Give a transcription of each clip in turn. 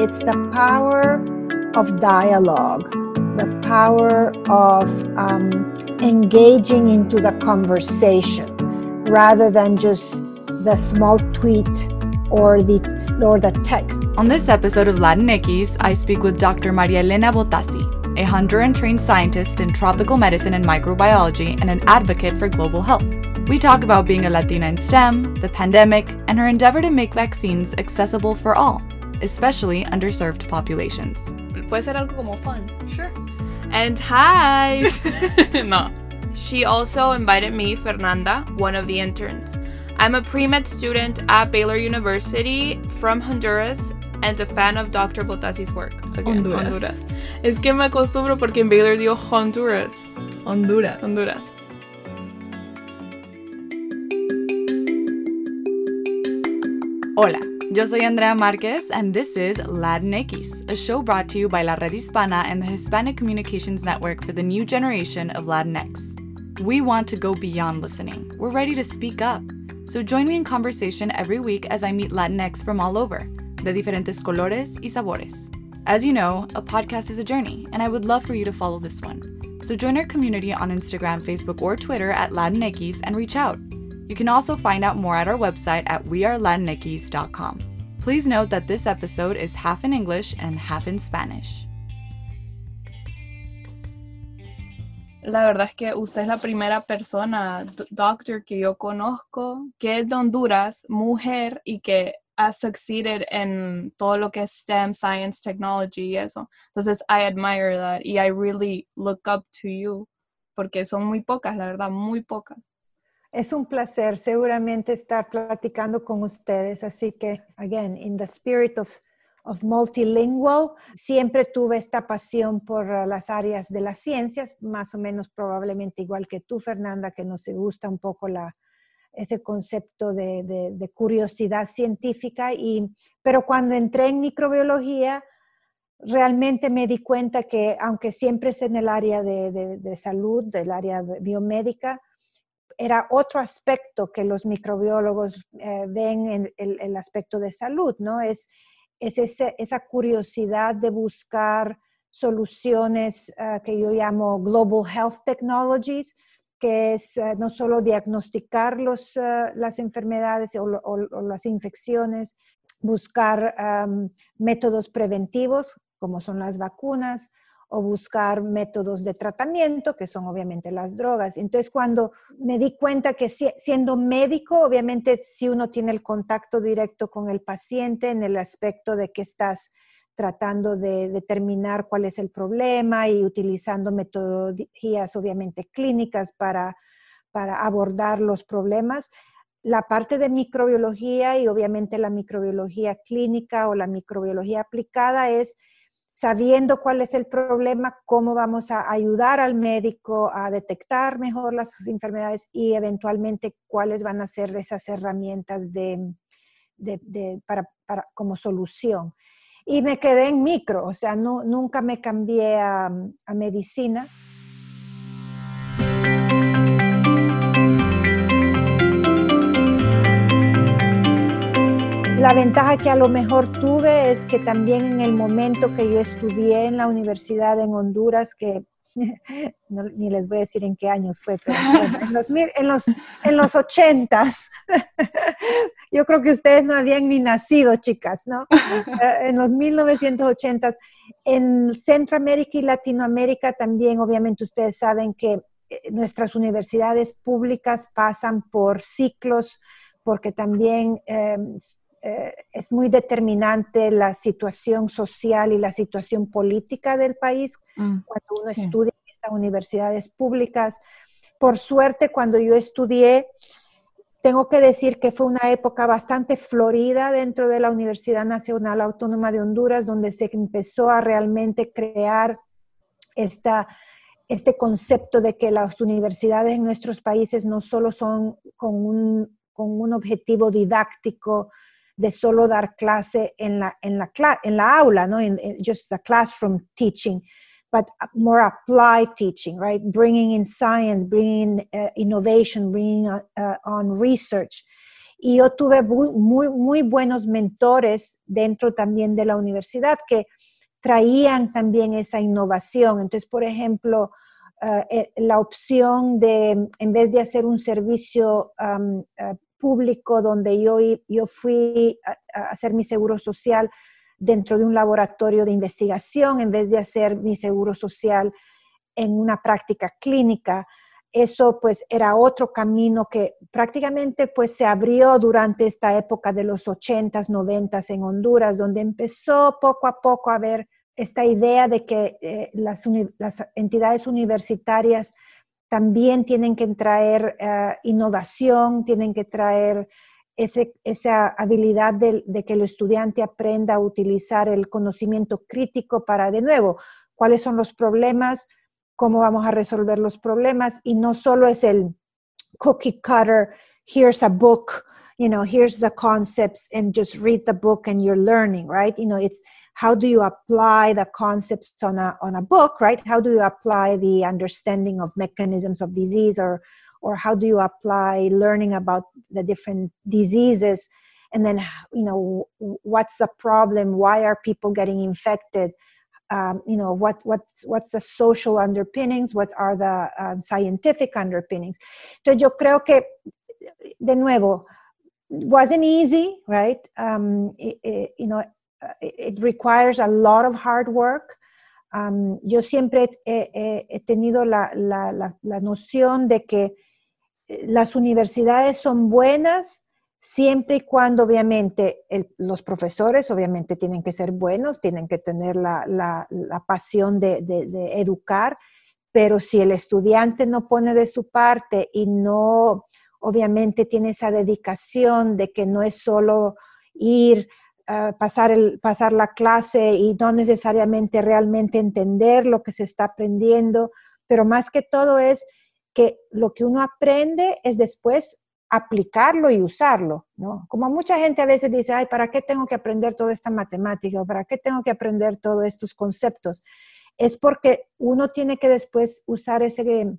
It's the power of dialogue, the power of um, engaging into the conversation rather than just the small tweet or the or the text. On this episode of Latin Latinx, I speak with Dr. Maria Elena Bottazzi, a Honduran trained scientist in tropical medicine and microbiology and an advocate for global health. We talk about being a Latina in STEM, the pandemic, and her endeavor to make vaccines accessible for all, especially underserved populations. Puede ser algo como fun. Sure. And hi! no. She also invited me, Fernanda, one of the interns. I'm a pre med student at Baylor University from Honduras and a fan of Dr. Bottazzi's work. Again, Honduras. Honduras. Es que me acostumbro porque en Baylor digo Honduras. Honduras. Honduras. Hola, yo soy Andrea Marquez, and this is Latinx, a show brought to you by La Red Hispana and the Hispanic Communications Network for the new generation of Latinx. We want to go beyond listening. We're ready to speak up. So join me in conversation every week as I meet Latinx from all over, de diferentes colores y sabores. As you know, a podcast is a journey, and I would love for you to follow this one. So join our community on Instagram, Facebook, or Twitter at Latinx and reach out. You can also find out more at our website at wearelatinx.com. Please note that this episode is half in English and half in Spanish. La verdad es que usted es la primera persona, doctor, que yo conozco que es de Honduras, mujer y que ha succeeded en todo lo que es STEM, science, technology y eso. Entonces, I admire that y I really look up to you porque son muy pocas, la verdad, muy pocas. Es un placer seguramente estar platicando con ustedes, así que, again, in the spirit of, of multilingual, siempre tuve esta pasión por uh, las áreas de las ciencias, más o menos probablemente igual que tú, Fernanda, que nos gusta un poco la, ese concepto de, de- de curiosidad científica, y, pero cuando entré en microbiología, realmente me di cuenta que, aunque siempre es en el área de, de- de salud, del área biomédica, era otro aspecto que los microbiólogos eh, ven en el, aspecto de salud, ¿no? Es, es esa curiosidad de buscar soluciones ah, que yo llamo Global Health Technologies, que es eh, no solo diagnosticar los, las enfermedades o, las infecciones, buscar métodos preventivos, como son las vacunas, o buscar métodos de tratamiento, que son obviamente las drogas. Entonces, cuando me di cuenta que si- siendo médico, obviamente si uno tiene el contacto directo con el paciente en el aspecto de que estás tratando de determinar cuál es el problema y utilizando metodologías obviamente clínicas para, para abordar los problemas, la parte de microbiología y obviamente la microbiología clínica o la microbiología aplicada es sabiendo cuál es el problema, cómo vamos a ayudar al médico a detectar mejor las enfermedades y eventualmente cuáles van a ser esas herramientas de, para, como solución. Y me quedé en micro, o sea, nunca me cambié a medicina. La ventaja que a lo mejor tuve es que también en el momento que yo estudié en la universidad en Honduras, que no- ni les voy a decir en qué años fue, pero bueno, en los, mil- en los, en los ochentas, yo creo que ustedes no habían ni nacido, chicas, ¿no? Eh, en los 1980s, en Centroamérica y Latinoamérica también, obviamente ustedes saben que eh, nuestras universidades públicas pasan por ciclos porque también eh, eh, es muy determinante la situación social y la situación política del país cuando uno Sí. estudia en estas universidades públicas. Por suerte, cuando yo estudié, tengo que decir que fue una época bastante florida dentro de la Universidad Nacional Autónoma de Honduras, donde se empezó a realmente crear esta, este concepto de que las universidades en nuestros países no solo son con un, con un objetivo didáctico de solo dar clase en la, en la, aula, ¿no? In, just the classroom teaching, but more applied teaching, right? Bringing in science, bringing uh, innovation, bringing uh, uh, on research. Y yo tuve muy, muy, buenos mentores dentro también de la universidad que traían también esa innovación. Entonces, por ejemplo, eh, eh, la opción de, en vez de hacer un servicio eh, público donde yo, yo fui a, hacer mi seguro social dentro de un laboratorio de investigación, en vez de hacer mi seguro social en una práctica clínica, eso pues era otro camino que prácticamente pues se abrió durante esta época de los 80s, 90s en Honduras, donde empezó poco a poco a haber esta idea de que eh, las, entidades universitarias también tienen que traer eh, innovación, tienen que traer esa habilidad de, de, que el estudiante aprenda a utilizar el conocimiento crítico para, de nuevo, cuáles son los problemas, cómo vamos a resolver los problemas y no solo es el cookie cutter, here's a book, you know, here's the concepts and just read the book and you're learning, right? You know, it's how do you apply the concepts on a, on a book, right? How do you apply the understanding of mechanisms of disease or, or how do you apply learning about the different diseases? And then, you know, what's the problem? Why are people getting infected? um, you know what what's what's the social underpinnings what are the um, scientific underpinnings entonces yo creo que de nuevo wasn't easy right um, it, it, you know it requires a lot of hard work. Yo siempre he, tenido la, la, la, noción de que las universidades son buenas siempre y cuando obviamente los profesores obviamente tienen que ser buenos, tienen que tener la, pasión de, educar, pero si el estudiante no pone de su parte y no obviamente tiene esa dedicación de que no es solo ir a pasar, el, pasar la clase y no necesariamente realmente entender lo que se está aprendiendo, pero más que todo es que lo que uno aprende es después aplicarlo y usarlo, ¿no? Como mucha gente a veces dice, ay, ¿para qué tengo que aprender toda esta matemática? ¿O para qué tengo que aprender todos estos conceptos? Es porque uno tiene que después usar ese,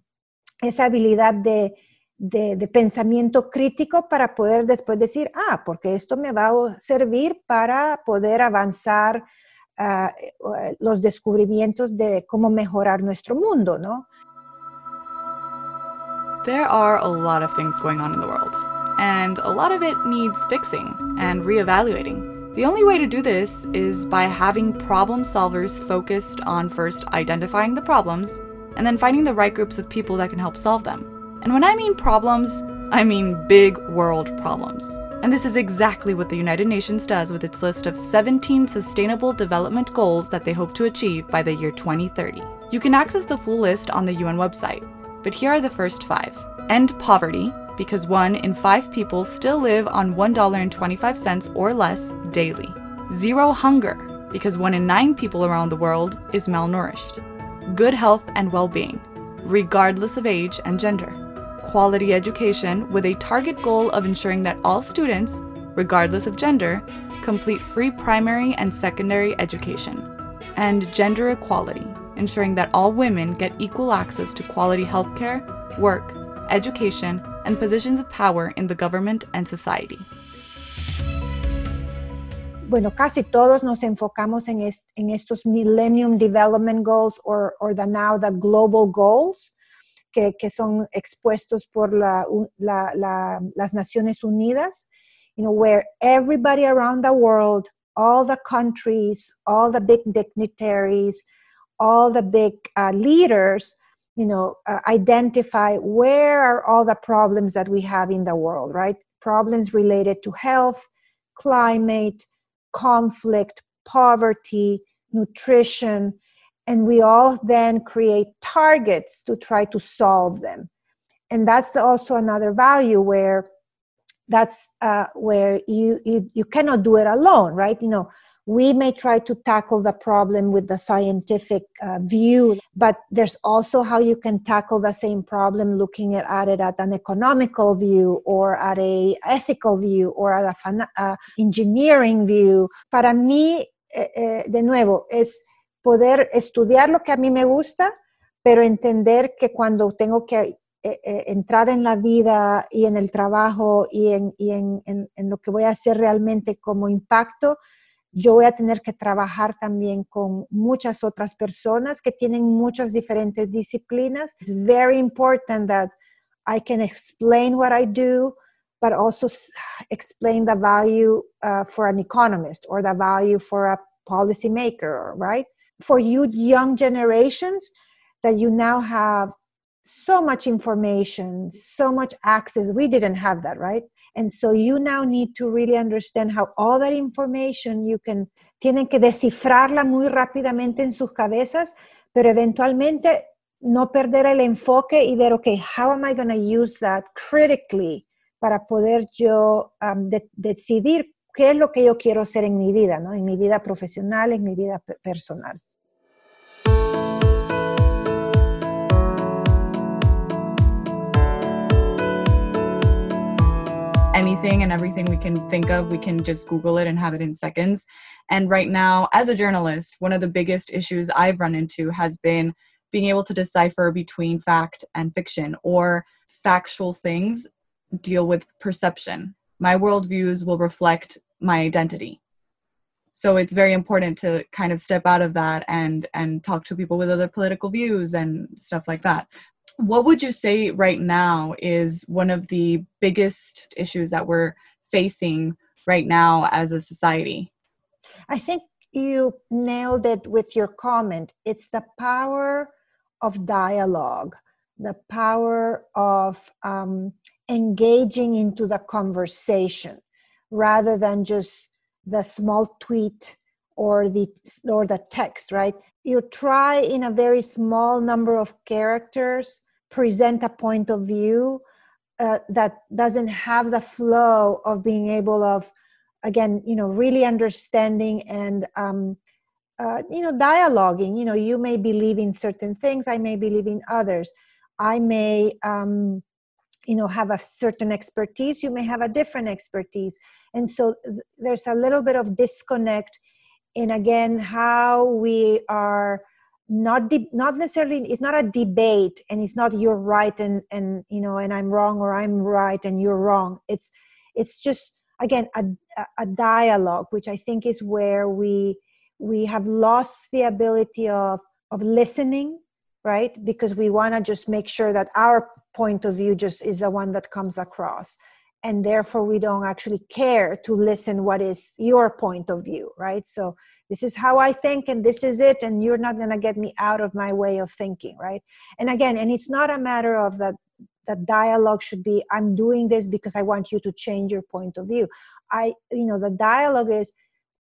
esa habilidad de, de, pensamiento crítico para poder después decir, ah, porque esto me va a servir para poder avanzar uh, los descubrimientos de cómo mejorar nuestro mundo, ¿no? There are a lot of things going on in the world, and a lot of it needs fixing and reevaluating. The only way to do this is by having problem solvers focused on first identifying the problems and then finding the right groups of people that can help solve them. And when I mean problems, I mean big world problems. And this is exactly what the United Nations does with its list of 17 Sustainable Development Goals that they hope to achieve by the year 2030. You can access the full list on the UN website, but here are the first five end poverty, because one in five people still live on $1.25 or less daily. Zero hunger, because one in nine people around the world is malnourished. Good health and well being, regardless of age and gender. Quality education with a target goal of ensuring that all students, regardless of gender, complete free primary and secondary education. And gender equality, ensuring that all women get equal access to quality healthcare, work, education, and positions of power in the government and society. Bueno, casi todos nos enfocamos en, est en estos Millennium Development Goals or, or the now the Global Goals, que, que son expuestos por la, la, la, las Naciones Unidas, you know, where everybody around the world, all the countries, all the big dignitaries, all the big uh, leaders you know uh, identify where are all the problems that we have in the world right? Problems related to health climate conflict poverty nutrition and we all then create targets to try to solve them and that's also another value where that's uh, where you, you you cannot do it alone right you know we may try to tackle the problem with the scientific uh, view, but there's also how you can tackle the same problem looking at, at it at an economical view or at a ethical view or at a fan, uh, engineering view. Para mí, eh, eh, de nuevo, es poder estudiar lo que a mí me gusta, pero entender que cuando tengo que eh, eh, entrar en la vida y en el trabajo y, en, y en, en, lo que voy a hacer realmente como impacto, yo voy a tener que trabajar también con muchas otras personas que tienen muchas diferentes disciplinas. It's very important that I can explain what I do, but also explain the value uh, for an economist or the value for a policymaker, right? For you young generations, that you now have so much information, so much access. We didn't have that, right? And so you now need to really understand how all that information you can, tienen que descifrarla muy rápidamente en sus cabezas, pero eventualmente no perder el enfoque y ver, okay, how am I going to use that critically para poder yo um, de, decidir qué es lo que yo quiero hacer en mi vida, ¿no? En mi vida profesional, en mi vida personal. Anything and everything we can think of, we can just Google it and have it in seconds. And right now, as a journalist, one of the biggest issues I've run into has been being able to decipher between fact and fiction or factual things deal with perception. My worldviews will reflect my identity. So it's very important to kind of step out of that and and talk to people with other political views and stuff like that what would you say right now is one of the biggest issues that we're facing right now as a society? I think you nailed it with your comment. It's the power of dialogue, the power of um, engaging into the conversation rather than just the small tweet or the or the text right you try in a very small number of characters present a point of view uh, that doesn't have the flow of being able of again you know really understanding and um, uh, you know dialoguing. You know you may believe in certain things i may believe in others. I may um, you know have a certain expertise you may have a different expertise. And so th- there's a little bit of disconnect in again how we are not de- not necessarily it's not a debate and it's not you're right and and you know and i'm wrong or i'm right and you're wrong. It's it's just again a, a dialogue which i think is where we we have lost the ability of of listening right? Because we want to just make sure that our point of view just is the one that comes across. And therefore we don't actually care to listen what is your point of view right? So this is how i think and this is it and you're not going to get me out of my way of thinking right? And again and it's not a matter of that that dialogue should be i'm doing this because i want you to change your point of view. I you know the dialogue is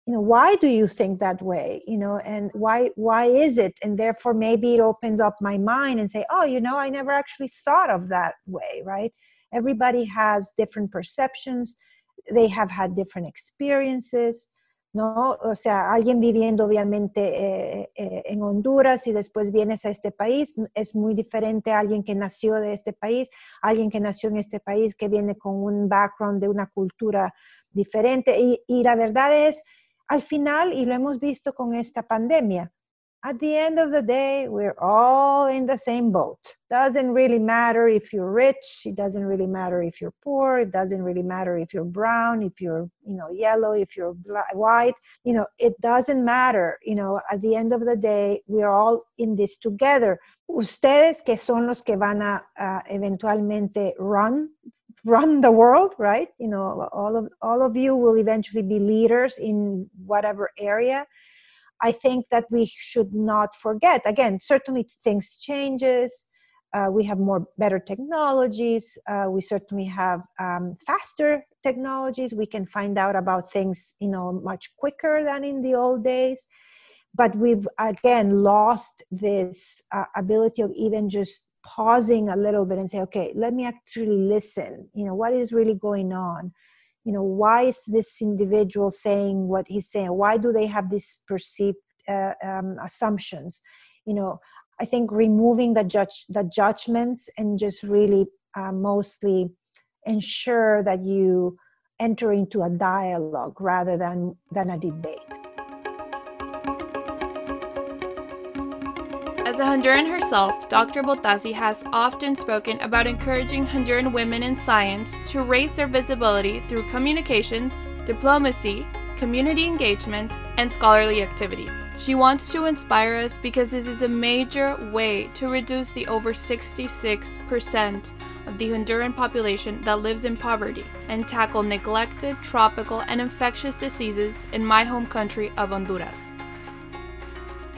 you know why do you think that way? You know and why why is it? And therefore maybe it opens up my mind and say oh you know i never actually thought of that way right? Everybody has different perceptions. They have had different experiences ¿no? O sea, alguien viviendo obviamente eh, eh, en Honduras y después vienes a este país, es muy diferente a alguien que nació de este país, alguien que nació en este país que viene con un background de una cultura diferente. Y, y la verdad es, al final, y lo hemos visto con esta pandemia, at the end of the day, we're all in the same boat. Doesn't really matter if you're rich. It doesn't really matter if you're poor. It doesn't really matter if you're brown, if you're, you know, yellow, if you're black, white. You know, it doesn't matter. You know, at the end of the day, we're all in this together. Ustedes que son los que van a uh, eventualmente run run the world right you know all of all of you will eventually be leaders in whatever area I think that we should not forget. Again, certainly things changes. Uh, we have more better technologies. Uh, we certainly have um, faster technologies. We can find out about things, you know, much quicker than in the old days. But we've again lost this uh, ability of even just pausing a little bit and say, okay, let me actually listen. You know, what is really going on? You know why is this individual saying what he's saying? Why do they have these perceived uh, um, assumptions? You know i think removing the judge the judgments and just really uh, mostly ensure that you enter into a dialogue rather than than a debate As a Honduran herself, Dr. Bottazzi has often spoken about encouraging Honduran women in science to raise their visibility through communications, diplomacy, community engagement, and scholarly activities. She wants to inspire us because this is a major way to reduce the over 66% of the Honduran population that lives in poverty and tackle neglected, tropical, and infectious diseases in my home country of Honduras.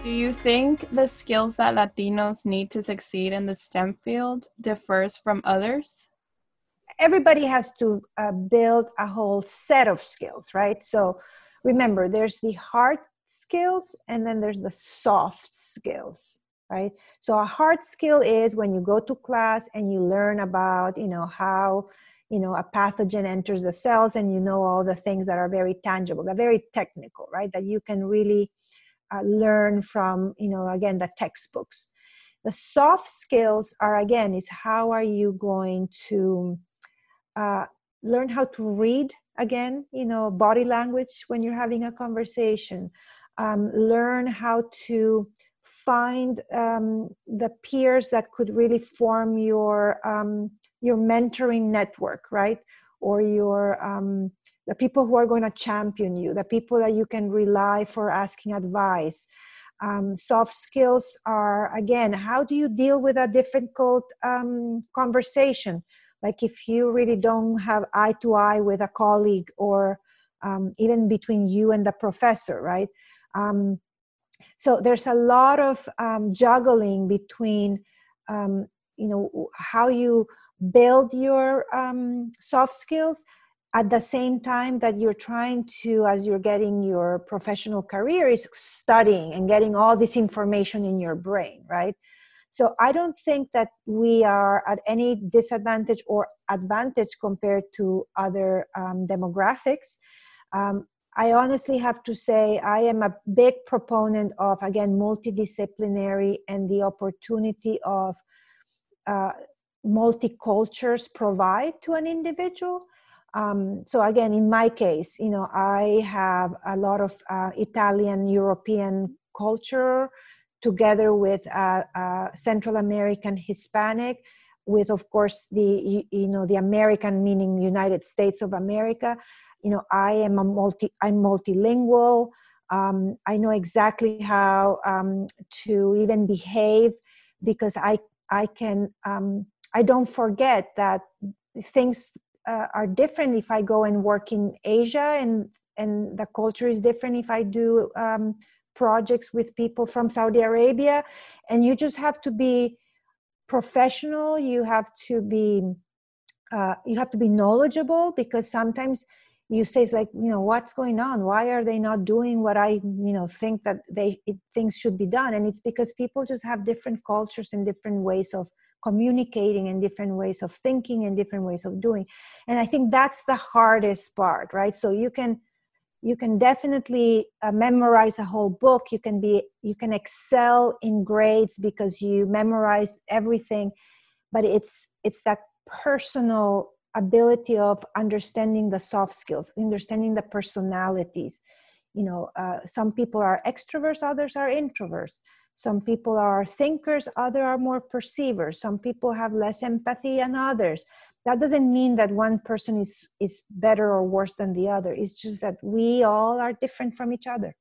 Do you think the skills that Latinos need to succeed in the STEM field differs from others? Everybody has to uh, build a whole set of skills, right? So remember, there's the hard skills and then there's the soft skills, right? So a hard skill is when you go to class and you learn about, you know, how you know a pathogen enters the cells and you know all the things that are very tangible they're very technical right that you can really uh, learn from you know again the textbooks. The soft skills are again is how are you going to uh, learn how to read again you know body language when you're having a conversation. Um, learn how to find um, the peers that could really form your um, your mentoring network right? Or your um, the people who are going to champion you, the people that you can rely for asking advice. Um, soft skills are again, how do you deal with a difficult um, conversation? Like if you really don't have eye to eye with a colleague, or um, even between you and the professor, right? Um, so there's a lot of um, juggling between, um, you know, how you build your soft skills at the same time that you're trying to as you're getting your professional career is studying and getting all this information in your brain right? So i don't think that we are at any disadvantage or advantage compared to other um, demographics. Um, i honestly have to say i am a big proponent of again multidisciplinary and the opportunity of uh, multicultures provide to an individual um, so again, in my case, you know, I have a lot of uh, Italian European culture together with uh, uh, Central American Hispanic, with of course the you know the American meaning United States of America. You know, I am a multi I'm multilingual. Um, I know exactly how um, to even behave because I I can um, I don't forget that things uh, are different if I go and work in Asia, and and the culture is different if I do um, projects with people from Saudi Arabia, and you just have to be professional. You have to be uh, you have to be knowledgeable because sometimes you say it's like you know what's going on? Why are they not doing what i you know think that they it, things should be done? And it's because people just have different cultures and different ways of communicating and different ways of thinking and different ways of doing. And i think that's the hardest part right? So you can you can definitely uh, memorize a whole book. You can be you can excel in grades because you memorized everything but it's it's that personal ability of understanding the soft skills understanding the personalities. You know uh, some people are extroverts others are introverts some people are thinkers, others are more perceivers. Some people have less empathy than others. That doesn't mean that one person is, is better or worse than the other. It's just that we all are different from each other.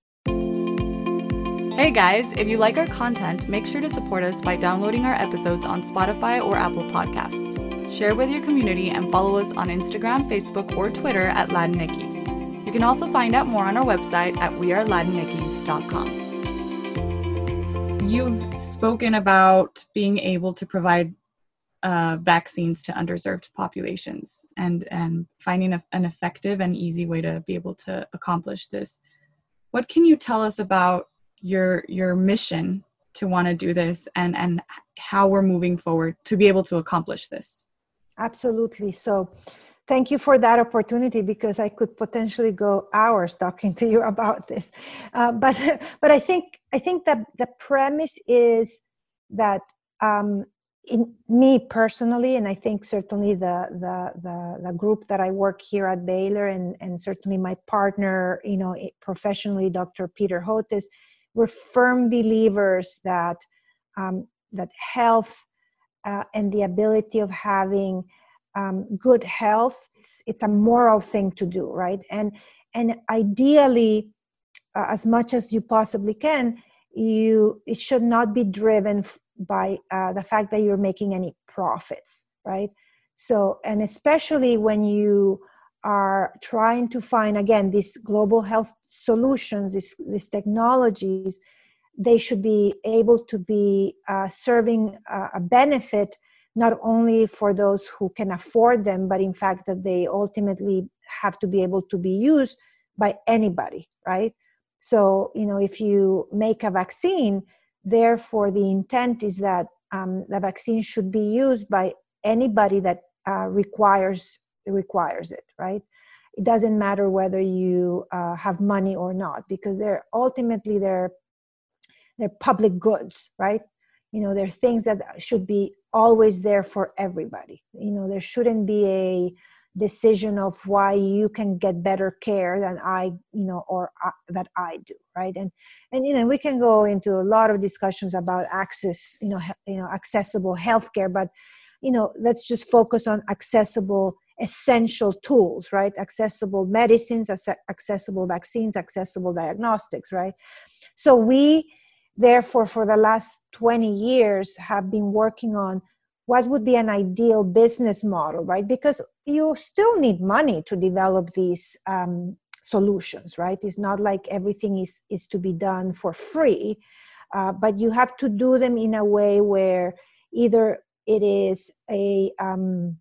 Hey guys, if you like our content, make sure to support us by downloading our episodes on Spotify or Apple Podcasts. Share with your community and follow us on Instagram, Facebook, or Twitter at Latinx. You can also find out more on our website at wearelatinx.com you've spoken about being able to provide uh, vaccines to underserved populations and and finding a, an effective and easy way to be able to accomplish this. What can you tell us about your your mission to want to do this and and how we're moving forward to be able to accomplish this? Absolutely. So thank you for that opportunity because I could potentially go hours talking to you about this. Uh, but but I think I think that the premise is that um, in me personally, and I think certainly the, the the the group that I work here at Baylor, and and certainly my partner, you know, professionally, Dr. Peter Hotez, we're firm believers that um, that health uh, and the ability of having um, good health it's, it's, a moral thing to do right? And and ideally uh, as much as you possibly can you it should not be driven by uh, the fact that you're making any profits right? So and especially when you are trying to find again these global health solutions these, these technologies they should be able to be uh, serving a benefit not only for those who can afford them but in fact that they ultimately have to be able to be used by anybody right? So you know if you make a vaccine therefore the intent is that um, the vaccine should be used by anybody that uh, requires requires it right? It doesn't matter whether you uh, have money or not because they're ultimately they're they're public goods right? You know they're things that should be always there for everybody. You know there shouldn't be a decision of why you can get better care than i you know or that i do right? And and you know we can go into a lot of discussions about access you know he, you know accessible healthcare but you know let's just focus on accessible essential tools right? Accessible medicines accessible vaccines accessible diagnostics right? So we therefore for the last 20 years have been working on what would be an ideal business model, right? Because you still need money to develop these um, solutions, right? It's not like everything is, is to be done for free, uh, but you have to do them in a way where either it is a um,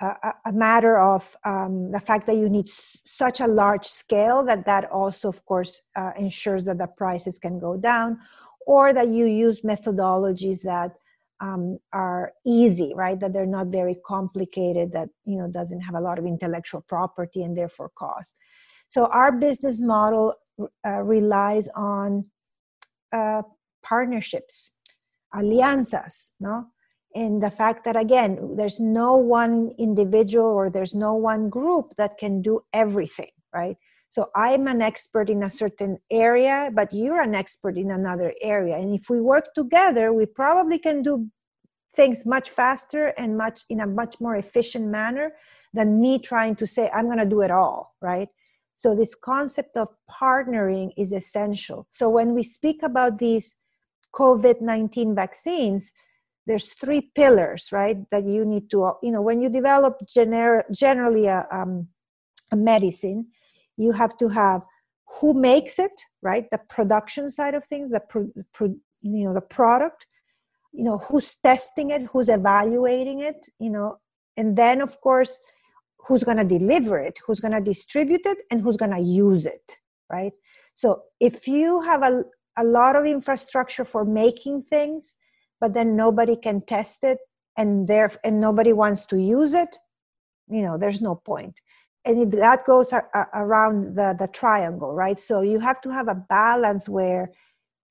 a, matter of um, the fact that you need s- such a large scale that that also of course uh, ensures that the prices can go down or that you use methodologies that um, are easy right? That they're not very complicated that you know doesn't have a lot of intellectual property and therefore cost. So our business model uh, relies on uh, partnerships alianzas no and the fact that again there's no one individual or there's no one group that can do everything right? So i'm an expert in a certain area but you're an expert in another area. And if we work together we probably can do things much faster and much in a much more efficient manner than me trying to say i'm going to do it all right? So this concept of partnering is essential. So when we speak about these covid-19 vaccines there's three pillars right that you need to you know when you develop gener- generally a, um, a medicine you have to have who makes it right the production side of things the pro, pro, you know the product you know who's testing it who's evaluating it you know and then of course who's going to deliver it who's going to distribute it and who's going to use it right? So if you have a, a lot of infrastructure for making things but then nobody can test it and there and nobody wants to use it you know there's no point. And that goes a, a, around the, the triangle right? So you have to have a balance where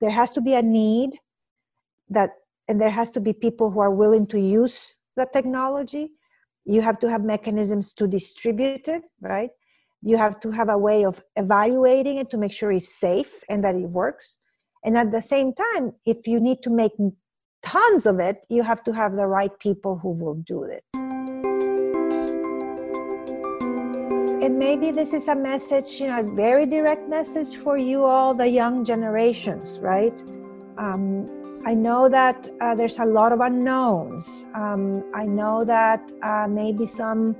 there has to be a need that and there has to be people who are willing to use the technology. You have to have mechanisms to distribute it right? You have to have a way of evaluating it to make sure it's safe and that it works. And at the same time if you need to make tons of it you have to have the right people who will do it and maybe this is a message you know a very direct message for you all the young generations right um, I know that uh, there's a lot of unknowns. Um, I know that uh, maybe some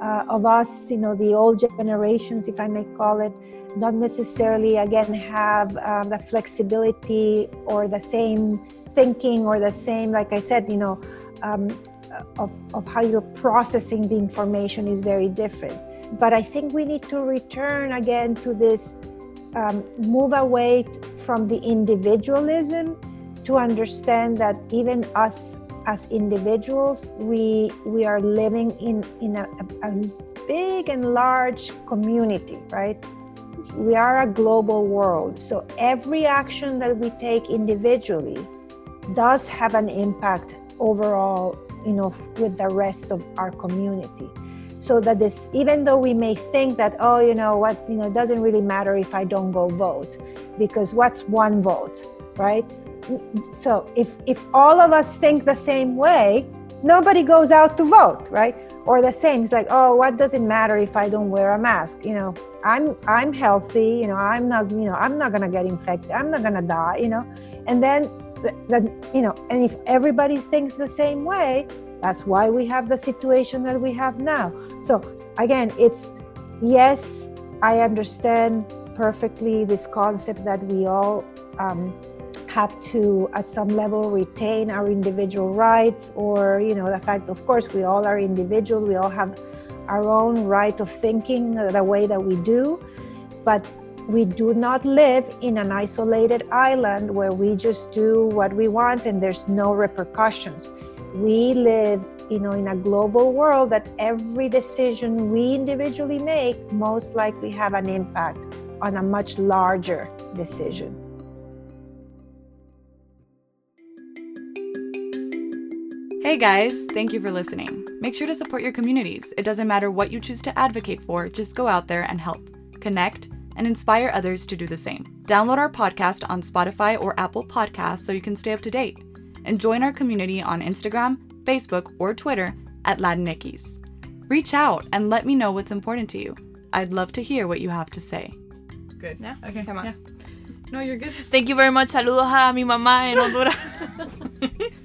uh, of us, you know, the old generations, if I may call it, not necessarily again have uh, the flexibility or the same thinking or the same, like I said, you know, um, of, of how you're processing the information is very different. But I think we need to return again to this um, move away from the individualism to understand that even us as individuals we we are living in in a, a, big and large community right we are a global world so every action that we take individually does have an impact overall you know with the rest of our community so that this even though we may think that oh you know what you know it doesn't really matter if i don't go vote because what's one vote right so if if all of us think the same way, nobody goes out to vote, right? Or the same. It's like, oh, what does it matter if I don't wear a mask? You know, I'm I'm healthy. You know, I'm not. You know, I'm not gonna get infected. I'm not gonna die. You know, and then the you know, and if everybody thinks the same way, that's why we have the situation that we have now. So again, it's yes, I understand perfectly this concept that we all um, have to at some level retain our individual rights or you know the fact of course we all are individuals we all have our own right of thinking the way that we do but we do not live in an isolated island where we just do what we want and there's no repercussions we live you know in a global world that every decision we individually make most likely have an impact on a much larger decision Hey guys, thank you for listening. Make sure to support your communities. It doesn't matter what you choose to advocate for, just go out there and help, connect, and inspire others to do the same. Download our podcast on Spotify or Apple Podcasts so you can stay up to date. And join our community on Instagram, Facebook, or Twitter at Latinx. Reach out and let me know what's important to you. I'd love to hear what you have to say. Good. Yeah. Okay. ¿Qué más? No, you're good. Thank you very much. Saludos a mi mamá en Honduras.